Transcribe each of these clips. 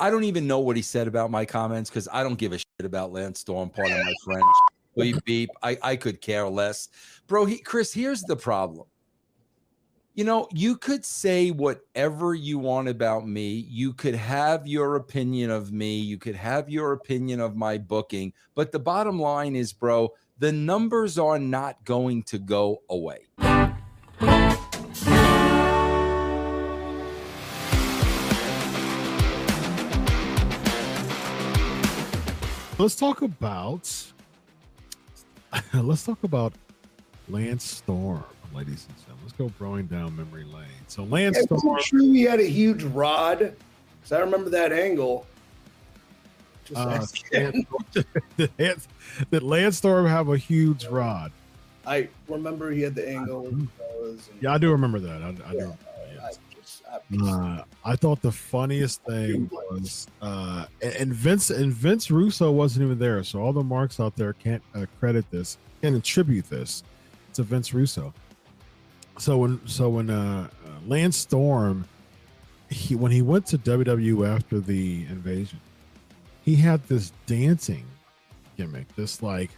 I don't even know what he said about my comments because I don't give a shit about Lance Storm. Part of my French. Beep beep. I I could care less, bro. He, Chris, here's the problem. You know, you could say whatever you want about me. You could have your opinion of me. You could have your opinion of my booking. But the bottom line is, bro, the numbers are not going to go away. Let's talk about let's talk about Lance Storm, ladies and gentlemen. Let's go going down memory lane. So Lance Yeah, Storm, true he had a huge rod? Because I remember that angle. Just uh, did Lance- did Lance Storm have a huge rod? I remember he had the angle. with the fellas and- Yeah, I do remember that. I, I do. Yeah, remember Uh, I thought the funniest thing was, uh, and Vince and Vince Russo wasn't even there, so all the marks out there can't uh, credit this, can't attribute this to Vince Russo. So when so when uh, uh, Lance Storm, he when he went to WWE after the invasion, he had this dancing gimmick, this like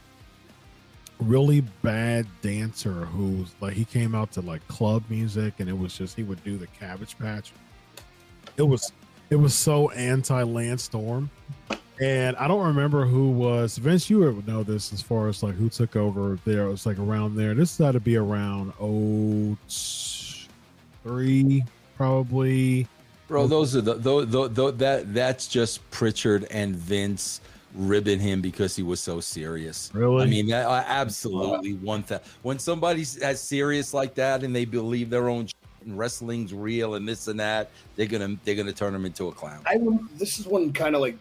really bad dancer who's like he came out to like club music and it was just he would do the cabbage patch. It was it was so anti Lance Storm. and i don't remember who was vince you would know this as far as like who took over there. It was like around there. This had to be around oh three probably. Bro, those are the, the, the, the that that's just Pritchard and Vince ribbing him because he was so serious. Really? I mean, that, uh, absolutely one thing. When somebody's as serious like that and they believe their own and wrestling's real and this and that, they're gonna they're gonna turn him into a clown. I this is when kind of like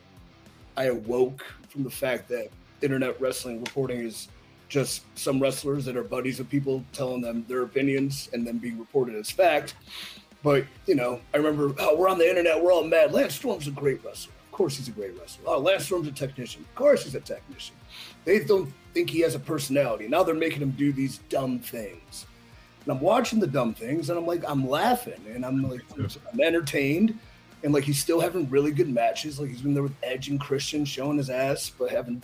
I awoke from the fact that internet wrestling reporting is just some wrestlers that are buddies of people telling them their opinions and then being reported as fact. But you know, I remember oh, we're on the internet, we're all mad. Lance Storm's a great wrestler. Of course, he's a great wrestler. Oh, Lance Storm's a technician. Of course, he's a technician. They don't think he has a personality. Now they're making him do these dumb things. And I'm watching the dumb things, and I'm like, I'm laughing, and I'm like, I'm entertained, and like he's still having really good matches. Like he's been there with Edge and Christian showing his ass, but having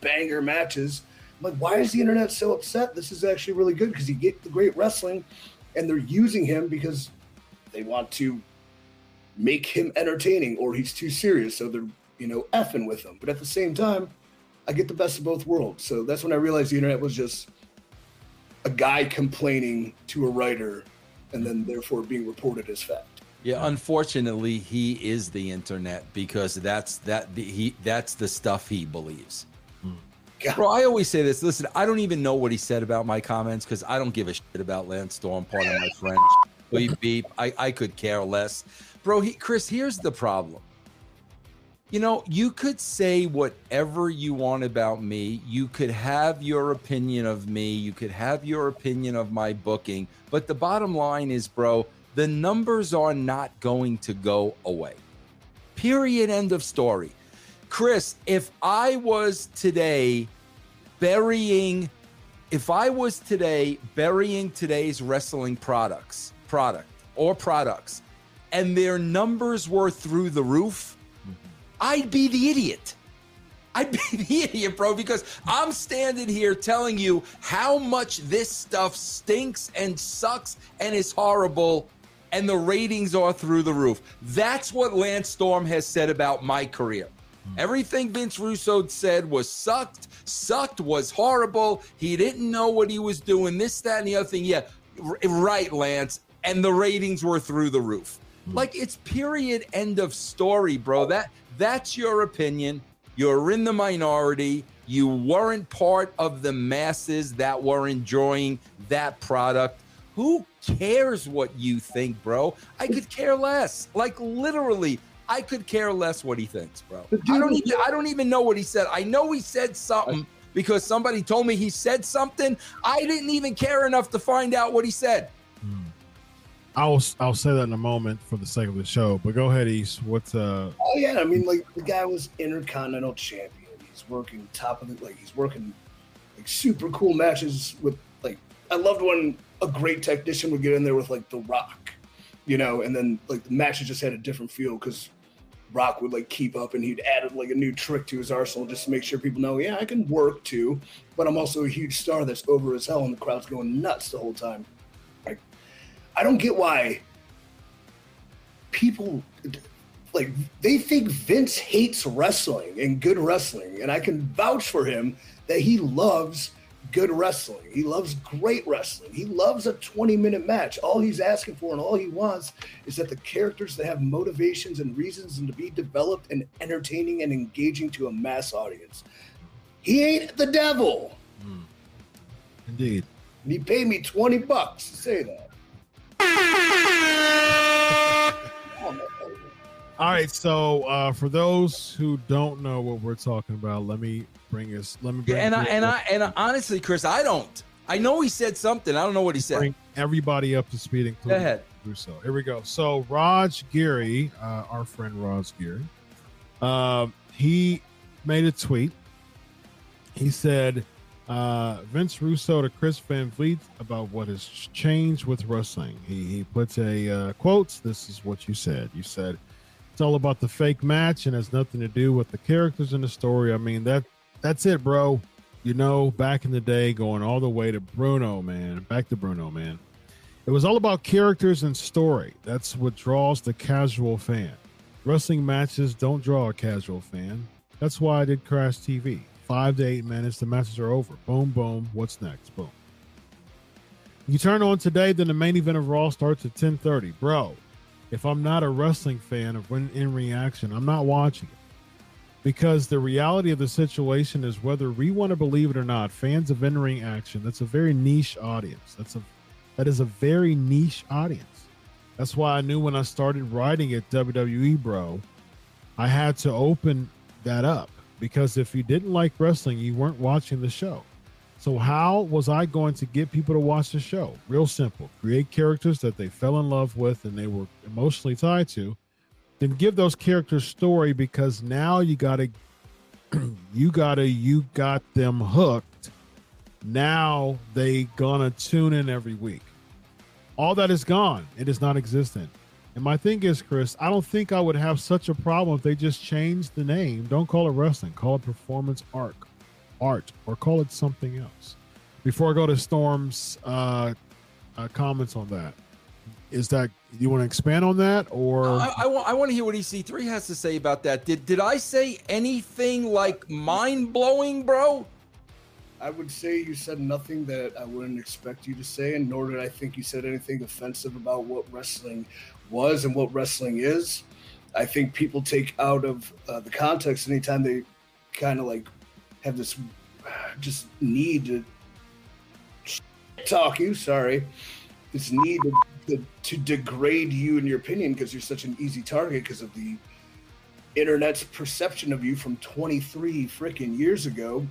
banger matches. I'm like, why is the internet so upset? This is actually really good because you get the great wrestling, and they're using him because they want to make him entertaining, or he's too serious, so they're you know effing with him. But at the same time, I get the best of both worlds. So that's when I realized the internet was just a guy complaining to a writer, and then therefore being reported as fact. Yeah, unfortunately, he is the internet because that's that he that's the stuff he believes. God. Bro, I always say this. Listen, I don't even know what he said about my comments because I don't give a shit about Lance Storm. Part of my French. Beep beep. I I could care less, bro. He, Chris, here's the problem. You know, you could say whatever you want about me. You could have your opinion of me. You could have your opinion of my booking. But the bottom line is, bro, the numbers are not going to go away. Period. End of story. Chris, if I was today burying, if I was today burying today's wrestling products, product or products, and their numbers were through the roof, mm-hmm. I'd be the idiot. I'd be the idiot, bro, because I'm standing here telling you how much this stuff stinks and sucks and is horrible, and the ratings are through the roof. That's what Lance Storm has said about my career. Hmm. Everything Vince Russo said was sucked, sucked, was horrible. He didn't know what he was doing, this, that, and the other thing. Yeah, right, Lance. And the ratings were through the roof. Mm. Like it's period end of story, bro. That that's your opinion. You're in the minority. You weren't part of the masses that were enjoying that product. Who cares what you think, bro? I could care less. Like literally, I could care less what he thinks, bro. I don't even I don't even know what he said. I know he said something because somebody told me he said something. I didn't even care enough to find out what he said. I'll I'll say that in a moment for the sake of the show. But go ahead, East. What's uh? Oh yeah, I mean like the guy was intercontinental champion. He's working top of the like he's working like super cool matches with like I loved when a great technician would get in there with like The Rock, you know, and then like the matches just had a different feel because Rock would like keep up and he'd added like a new trick to his arsenal just to make sure people know, yeah, I can work too, but I'm also a huge star that's over as hell and the crowd's going nuts the whole time. I don't get why people like they think Vince hates wrestling and good wrestling, and I can vouch for him that he loves good wrestling. He loves great wrestling. He loves a 20 minute match. All he's asking for and all he wants is that the characters that have motivations and reasons and to be developed and entertaining and engaging to a mass audience. He ain't the devil. Mm. Indeed. And he paid me 20 bucks to say that. All right, so uh, for those who don't know what we're talking about, let me bring us. Let me. Bring and I and I and I, honestly, Chris, I don't. I know he said something. I don't know what he said. Bring everybody up to speed, including Go ahead. Russo. Here we go. So Raj Giri, uh, our friend Raj Giri, uh, he made a tweet. He said, uh, Vince Russo to Chris Van Vliet about what has changed with wrestling. He, he puts a uh, quote. This is what you said. You said, it's all about the fake match and has nothing to do with the characters in the story. I mean that that's it, bro. You know, back in the day, going all the way to Bruno, man, back to Bruno, man. It was all about characters and story. That's what draws the casual fan. Wrestling matches don't draw a casual fan. That's why I did Crash TV. Five to eight minutes, the matches are over. Boom, boom. What's next? Boom. You turn on today, then the main event of Raw starts at 10:30, bro if I'm not a wrestling fan of when in reaction, I'm not watching it. Because the reality of the situation is whether we want to believe it or not, fans of in-ring action, that's a very niche audience. That's a that is a very niche audience. That's why I knew when I started writing at WWE Bro, I had to open that up because if you didn't like wrestling, you weren't watching the show. So, how was I going to get people to watch the show? Real simple create characters that they fell in love with and they were emotionally tied to. Then give those characters story because now you got to, you got to, you got them hooked. Now they gonna tune in every week. All that is gone. It is not existent. And my thing is, Chris, I don't think I would have such a problem if they just changed the name. Don't call it wrestling, call it performance arc art or call it something else. Before I go to Storm's uh, uh, comments on that, is that you want to expand on that or I, I, want, I want to hear what EC3 has to say about that. Did did I say anything like mind blowing, bro? I would say you said nothing that I wouldn't expect you to say, and nor did I think you said anything offensive about what wrestling was and what wrestling is. I think people take out of uh, the context anytime they kind of like have this just need to talk you. Sorry, this need to, to, to degrade you in your opinion because you're such an easy target because of the internet's perception of you from 23 freaking years ago.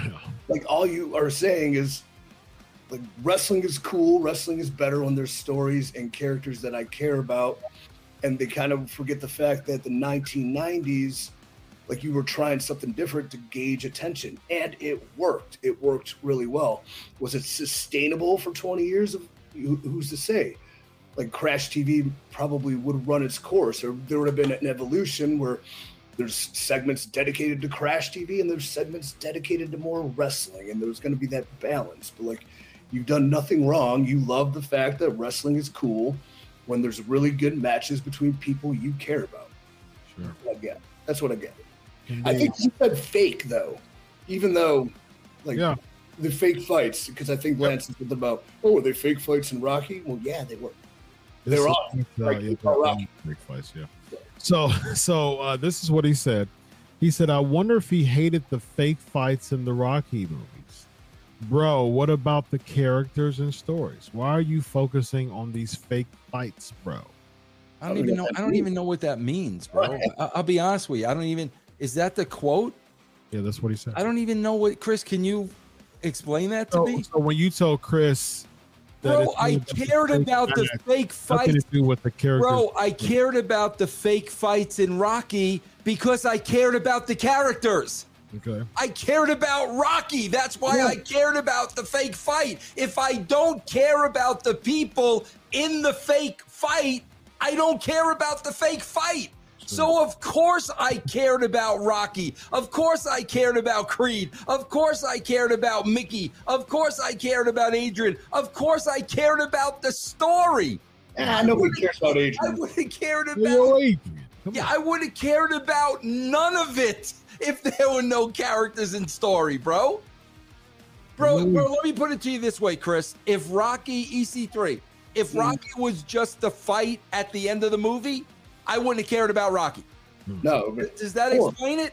like all you are saying is like wrestling is cool, wrestling is better when there's stories and characters that I care about. And they kind of forget the fact that the 1990s like you were trying something different to gauge attention and it worked. It worked really well. Was it sustainable for 20 years? Of who's to say? Like crash tv probably would run its course or there would have been an evolution where there's segments dedicated to crash tv and there's segments dedicated to more wrestling and there's going to be that balance but like you've done nothing wrong you love the fact that wrestling is cool when there's really good matches between people you care about sure I get. That's what I get. Indeed. I think you said fake though, even though like yeah. the fake fights because I think Lance yep. said about oh were they fake fights in Rocky? Well, yeah, they were. They were all uh, yeah, fake fights. Yeah. So so uh, this is what he said. He said, "I wonder if he hated the fake fights in the Rocky movies." Bro, what about the characters and stories? Why are you focusing on these fake fights, bro? I don't even know. I don't even know what that means, bro. I'll be honest with you. I don't even. Is that the quote? Yeah, that's what he said. I don't even know what Chris. Can you explain that to so, me? So when you told Chris, bro, I cared about the fake fights. do with the. Bro, I cared about the fake fights in Rocky because I cared about the characters. Okay. I cared about Rocky. That's why yeah. I cared about the fake fight. If I don't care about the people in the fake fight, I don't care about the fake fight. So of course I cared about Rocky. Of course I cared about Creed. Of course I cared about Mickey. Of course I cared about Adrian. Of course I cared about the story. Ah, nobody cares about Adrian. I would have cared about Adrian, yeah. I would have cared about none of it if there were no characters and story, bro. Bro, bro, let me put it to you this way, Chris. If Rocky EC3, if Mm. Rocky was just the fight at the end of the movie, I wouldn't have cared about Rocky. No, but, Does that Sure. explain it?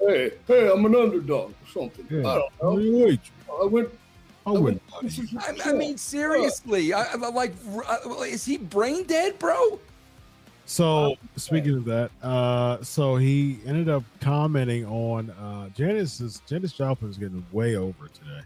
hey, hey, I'm an underdog or something. Yeah. I don't know. Yo, Adrian, I went. I I wouldn't. went I, I mean, seriously, I, I like, uh, is he brain dead, bro? So speaking of that, uh, so he ended up commenting on uh, Janice is Janis Joplin is getting way over today.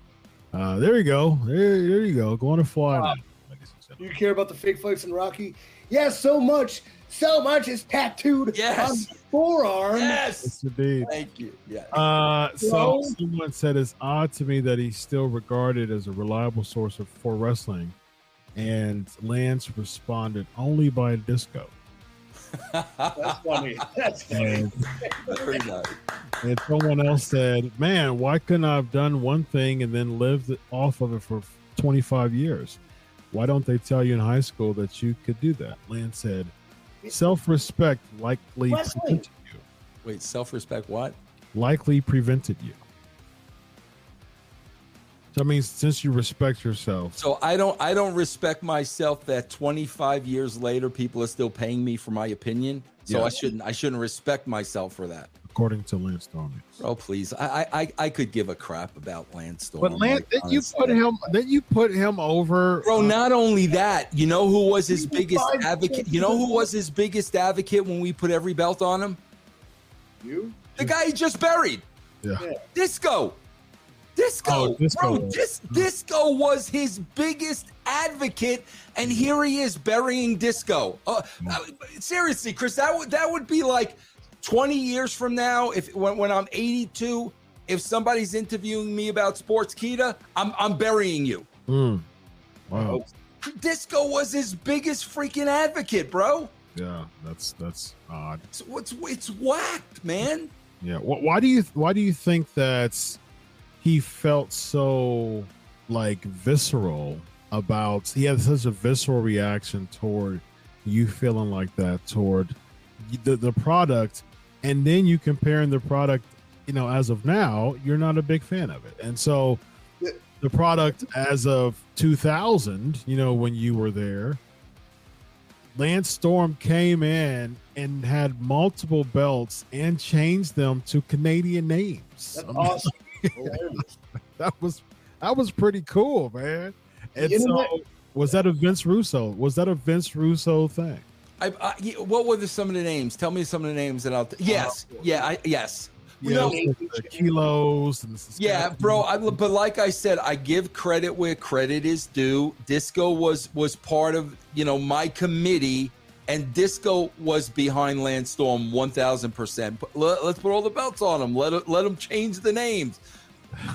Uh, there you go. There, there you go. Going to fly. now, ladies and Do gentlemen. you care about the fake fights in Rocky? Yeah, so much. So much is tattooed Yes. on his forearm. Yes. Yes, indeed. Thank you. Yeah. Uh, so Bro. someone said it's odd to me that he's still regarded as a reliable source of for wrestling, and Lance responded only by disco. That's funny. That's funny. And, Very nice. and someone else said, "Man, why couldn't I have done one thing and then lived off of it for 25 years? Why don't they tell you in high school that you could do that?" Lance said, "Self-respect likely Wrestling. prevented you. Wait, self respect, what? Likely prevented you." So that means since you respect yourself, So I don't I don't respect myself that 25 years later people are still paying me for my opinion. So Yeah. I shouldn't I shouldn't respect myself for that. According to Lance Storm. Oh please. I I I- I could give a crap about Lance Storm. But Lance, like, didn't you put him? Didn't you put him over? Bro, uh, not only that, you know who was his biggest advocate? You know who was his biggest advocate when we put every belt on him? You? The guy he just buried. yeah. Yeah. Disco. Disco. Oh, Disco. Bro, Dis- Disco was his biggest advocate, and here he is burying Disco. Uh, uh, seriously, Chris, that would that would be like 20 years from now, if when, when I'm 82, if somebody's interviewing me about Sportskeeda, I'm I'm burying you. Mm. Wow. Disco was his biggest freaking advocate, bro. Yeah, that's that's odd. It's it's, it's whacked, man. Yeah. Wh- Why do you Why do you think that he felt so like visceral about? He had such a visceral reaction toward you feeling like that toward the the product, and then you comparing the product. You know, as of now, you're not a big fan of it, and so the product as of 2000, you know, when you were there, Lance Storm came in and had multiple belts and changed them to Canadian names. That's I mean, awesome. That was that was pretty cool, man. And so, was that a Vince Russo? Was that a Vince Russo thing? I, I, what were the, some of the names? Tell me some of the names that I'll. T- yes, yeah, I, yes, You No. know, the, the kilos and the yeah, bro. I, but like I said, I give credit where credit is due. Disco was was part of you know my committee, and Disco was behind Lance Storm one thousand percent. Let's put all the belts on him. Let it- let him change the names,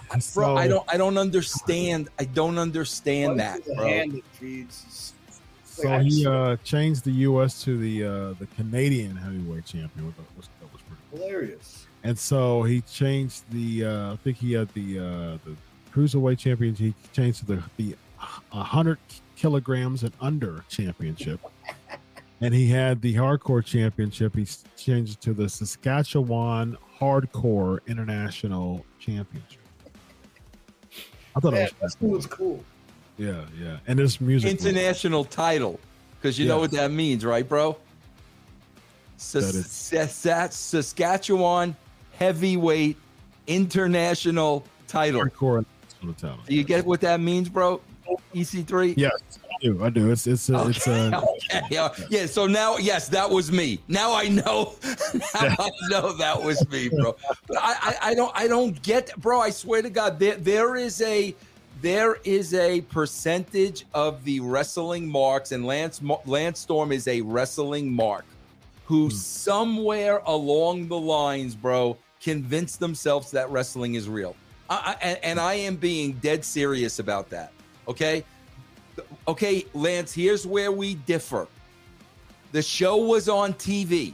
bro. So- I don't I don't understand. I don't understand that, What is the bro. That? So he uh, changed the U.S. to the uh, the Canadian heavyweight champion. Which was, that was pretty cool. Hilarious. And so he changed the. Uh, I think he had the uh, the cruiserweight championship. He changed to the the hundred kilograms and under championship. and he had the hardcore championship. He changed to the Saskatchewan Hardcore International Championship. I thought Yeah, it was that was cool. Yeah, yeah. And this music, was- International title, because you know what that means, right, bro? Sas- That is- Sas- Sas- Saskatchewan heavyweight international title. hardcore international title. Do you get what that means, bro? EC3. Yes, I do. I do. It's it's a, it's a Okay, yeah, yeah. So now, yes, that was me. Now I know. Now I know that was me, bro. But I, I, I don't, I don't get, bro. I swear to God, there, there is a, there is a percentage of the wrestling marks, and Lance, Lance Storm is a wrestling mark, who hmm. somewhere along the lines, bro, convinced themselves that wrestling is real. I, I, and, and I am being dead serious about that. Okay. Okay, Lance, here's where we differ. The show was on TV.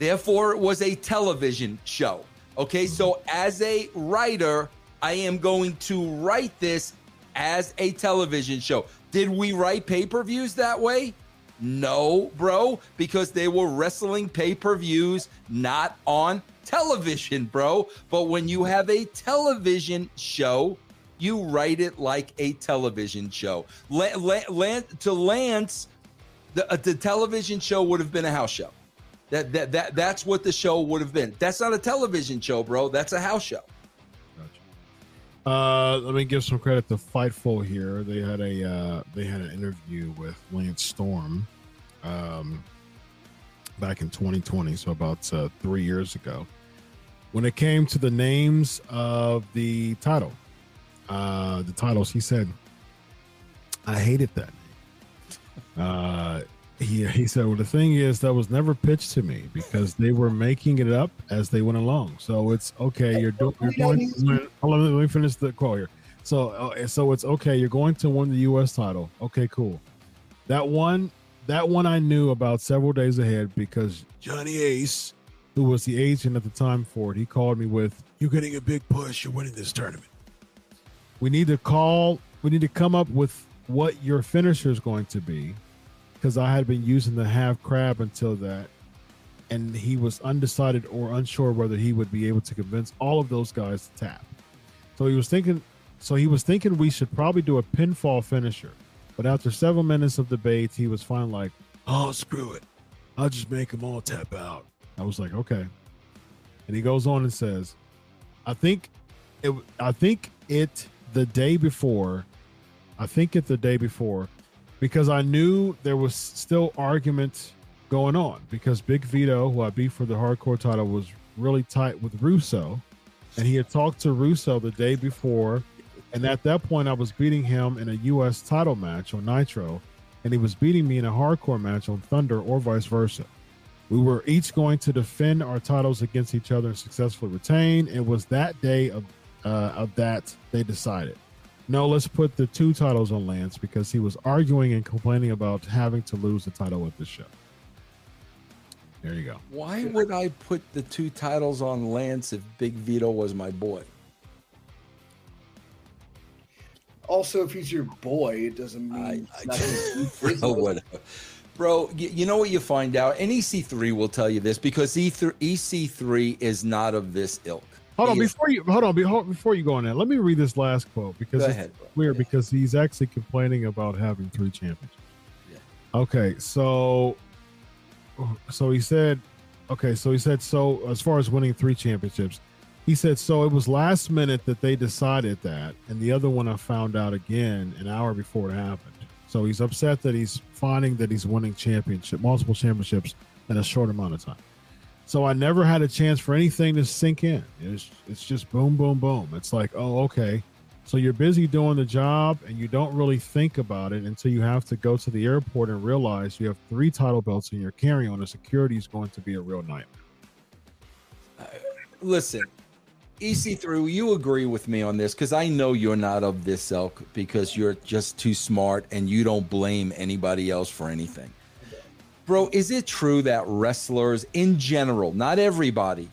Therefore, it was a television show. Okay, so mm-hmm. as a writer, I am going to write this as a television show. Did we write pay per views that way? No, bro, because they were wrestling pay per views, not on television, bro. But when you have a television show, you write it like a television show. La- La- La- to Lance, the, uh, the television show would have been a house show. That, that that that's what the show would have been. That's not a television show, bro. That's a house show. Uh, let me give some credit to Fightful here. They had a uh, they had an interview with Lance Storm, um, back in 2020, so about uh, three years ago. When it came to the names of the title, uh, the titles, he said, "I hated that." Uh, he he said, "Well, the thing is, that was never pitched to me because they were making it up as they went along. So it's okay. You're doing. You're going. To win. Hold on, let me finish the quote here. So uh, so it's okay. You're going to win the U.S. title. Okay, cool. That one, that one, I knew about several days ahead because Johnny Ace, who was the agent at the time for it, he called me with, "You're getting a big push. You're winning this tournament. We need to call. We need to come up with what your finisher is going to be." Because I had been using the half crab until that, and he was undecided or unsure whether he would be able to convince all of those guys to tap. So he was thinking, so he was thinking we should probably do a pinfall finisher. But after several minutes of debate, he was finally like, "Oh, screw it, I'll just make them all tap out." I was like, "Okay," and he goes on and says, "I think it. I think it the day before. I think it the day before." Because I knew there was still argument going on because Big Vito, who I beat for the hardcore title, was really tight with Russo, and he had talked to Russo the day before, and at that point I was beating him in a U.S. title match on Nitro, and he was beating me in a hardcore match on Thunder or vice versa. We were each going to defend our titles against each other and successfully retain. It was that day of uh, of that they decided no, let's put the two titles on Lance because he was arguing and complaining about having to lose the title at the show. There you go. Why would I put the two titles on Lance if Big Vito was my boy? Also, if he's your boy, it doesn't mean I- not gonna- Bro, whatever. Bro, you, you know what you find out? And EC3 will tell you this because E E3, EC3 is not of this ilk. Hold on, is- before you hold on, be, before you go on that, let me read this last quote because it's weird Yeah. because he's actually complaining about having three championships. Yeah. Okay, so so he said, okay, so he said, so as far as winning three championships, he said, so it was last minute that they decided that, and the other one I found out again an hour before it happened. So he's upset that he's finding that he's winning championship, multiple championships in a short amount of time. So I never had a chance for anything to sink in. It's it's just boom, boom, boom. It's like, oh, okay. So you're busy doing the job and you don't really think about it until you have to go to the airport and realize you have three title belts and you're carrying on. The security is going to be a real nightmare. Uh, listen, EC3, you agree with me on this because I know you're not of this ilk because you're just too smart and you don't blame anybody else for anything. Bro, is it true that wrestlers in general, not everybody,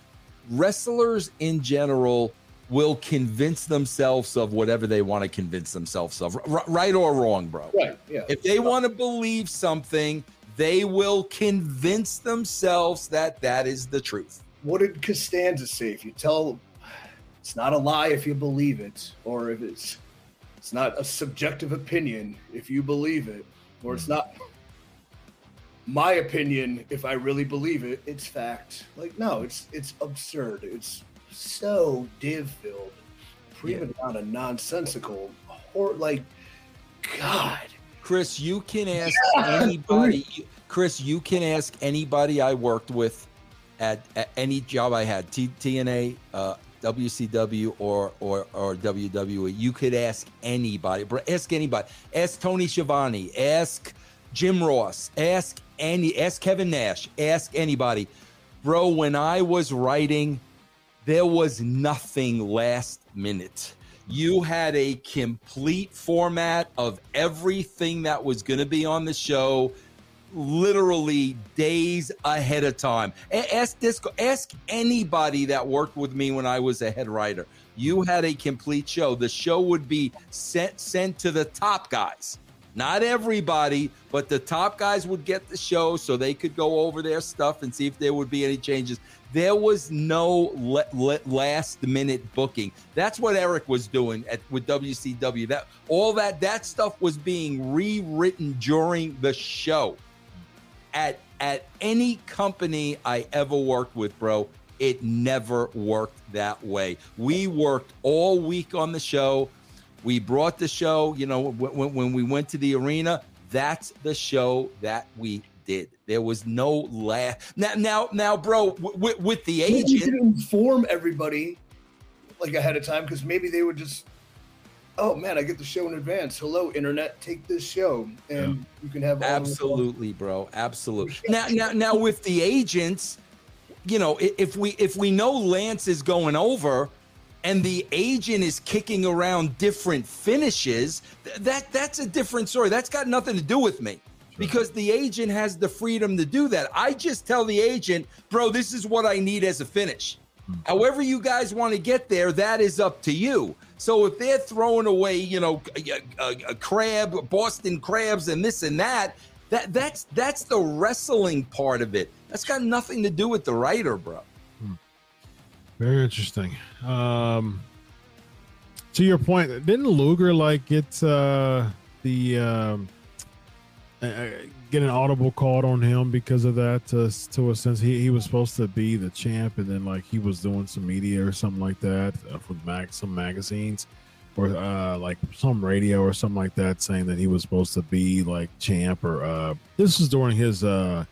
wrestlers in general will convince themselves of whatever they want to convince themselves of, r- right or wrong, bro? right? Yeah. If they want to believe something, they will convince themselves that that is the truth. what did Costanza say? If you tell, it's not a lie if you believe it, or if it's it's not a subjective opinion if you believe it, or it's not my opinion if I really believe it. It's fact. Like no, it's it's absurd. It's so div filled, prima donna, nonsensical, or like God. Chris, you can ask anybody. Chris, you can ask anybody I worked with at, at any job I had, T, TNA, uh, WCW, or, or or WWE. You could ask anybody. Ask anybody. Ask Tony Schiavone. Ask Jim Ross. Ask any. Ask Kevin Nash. Ask anybody. Bro, when I was writing, there was nothing last minute. You had a complete format of everything that was going to be on the show. literally days ahead of time. Ask Disco, ask anybody that worked with me when I was a head writer. You had a complete show. The show would be sent sent to the top guys. Not everybody, but the top guys would get the show so they could go over their stuff and see if there would be any changes. There was no le- le- last minute booking. That's what Eric was doing at with WCW. That all that that stuff was being rewritten during the show. At at any company I ever worked with, bro, it never worked that way. We worked all week on the show. We brought the show, you know, when, when we went to the arena, that's the show that we did. There was no laugh. Now, now, now, bro, w- with the you agent, could inform everybody like ahead of time because maybe they would just, oh man, I get the show in advance. Hello, internet, take this show, and you can have absolutely, bro, absolutely. Now, now, now, with the agents, you know, if we if we know Lance is going over, and the agent is kicking around different finishes, that that's a different story. That's got nothing to do with me. Because the agent has the freedom to do that. I just tell the agent, bro, this is what I need as a finish. Hmm. However, you guys want to get there, that is up to you. So if they're throwing away, you know, a, a, a crab, Boston crabs, and this and that, that that's that's the wrestling part of it. That's got nothing to do with the writer, bro. Very interesting. Um, to your point, didn't Luger like get uh, the uh, get an audible called on him because of that? To, to a sense, he, he was supposed to be the champ, and then like he was doing some media or something like that uh, for mag some magazines or uh, like some radio or something like that, saying that he was supposed to be like champ. Or uh, this was during his uh,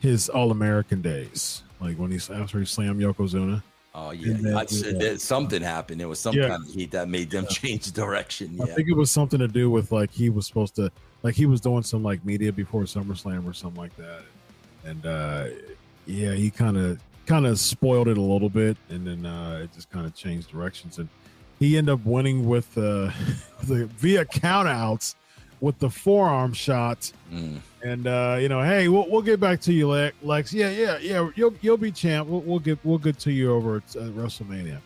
his All American days, like when he after he slammed Yokozuna. Oh yeah, And then- I said that something happened. It was some Yeah. kind of heat that made them change direction. I think it was something to do with like he was supposed to like he was doing some like media before SummerSlam or something like that, and uh yeah, he kind of kind of spoiled it a little bit, and then uh it just kind of changed directions, and he ended up winning with uh the via countouts with the forearm shot. Mm. And uh, you know, hey, we'll, we'll get back to you, Lex. Lex. Yeah, yeah, yeah. You'll you'll be champ. We'll, we'll get we'll get to you over at uh, WrestleMania.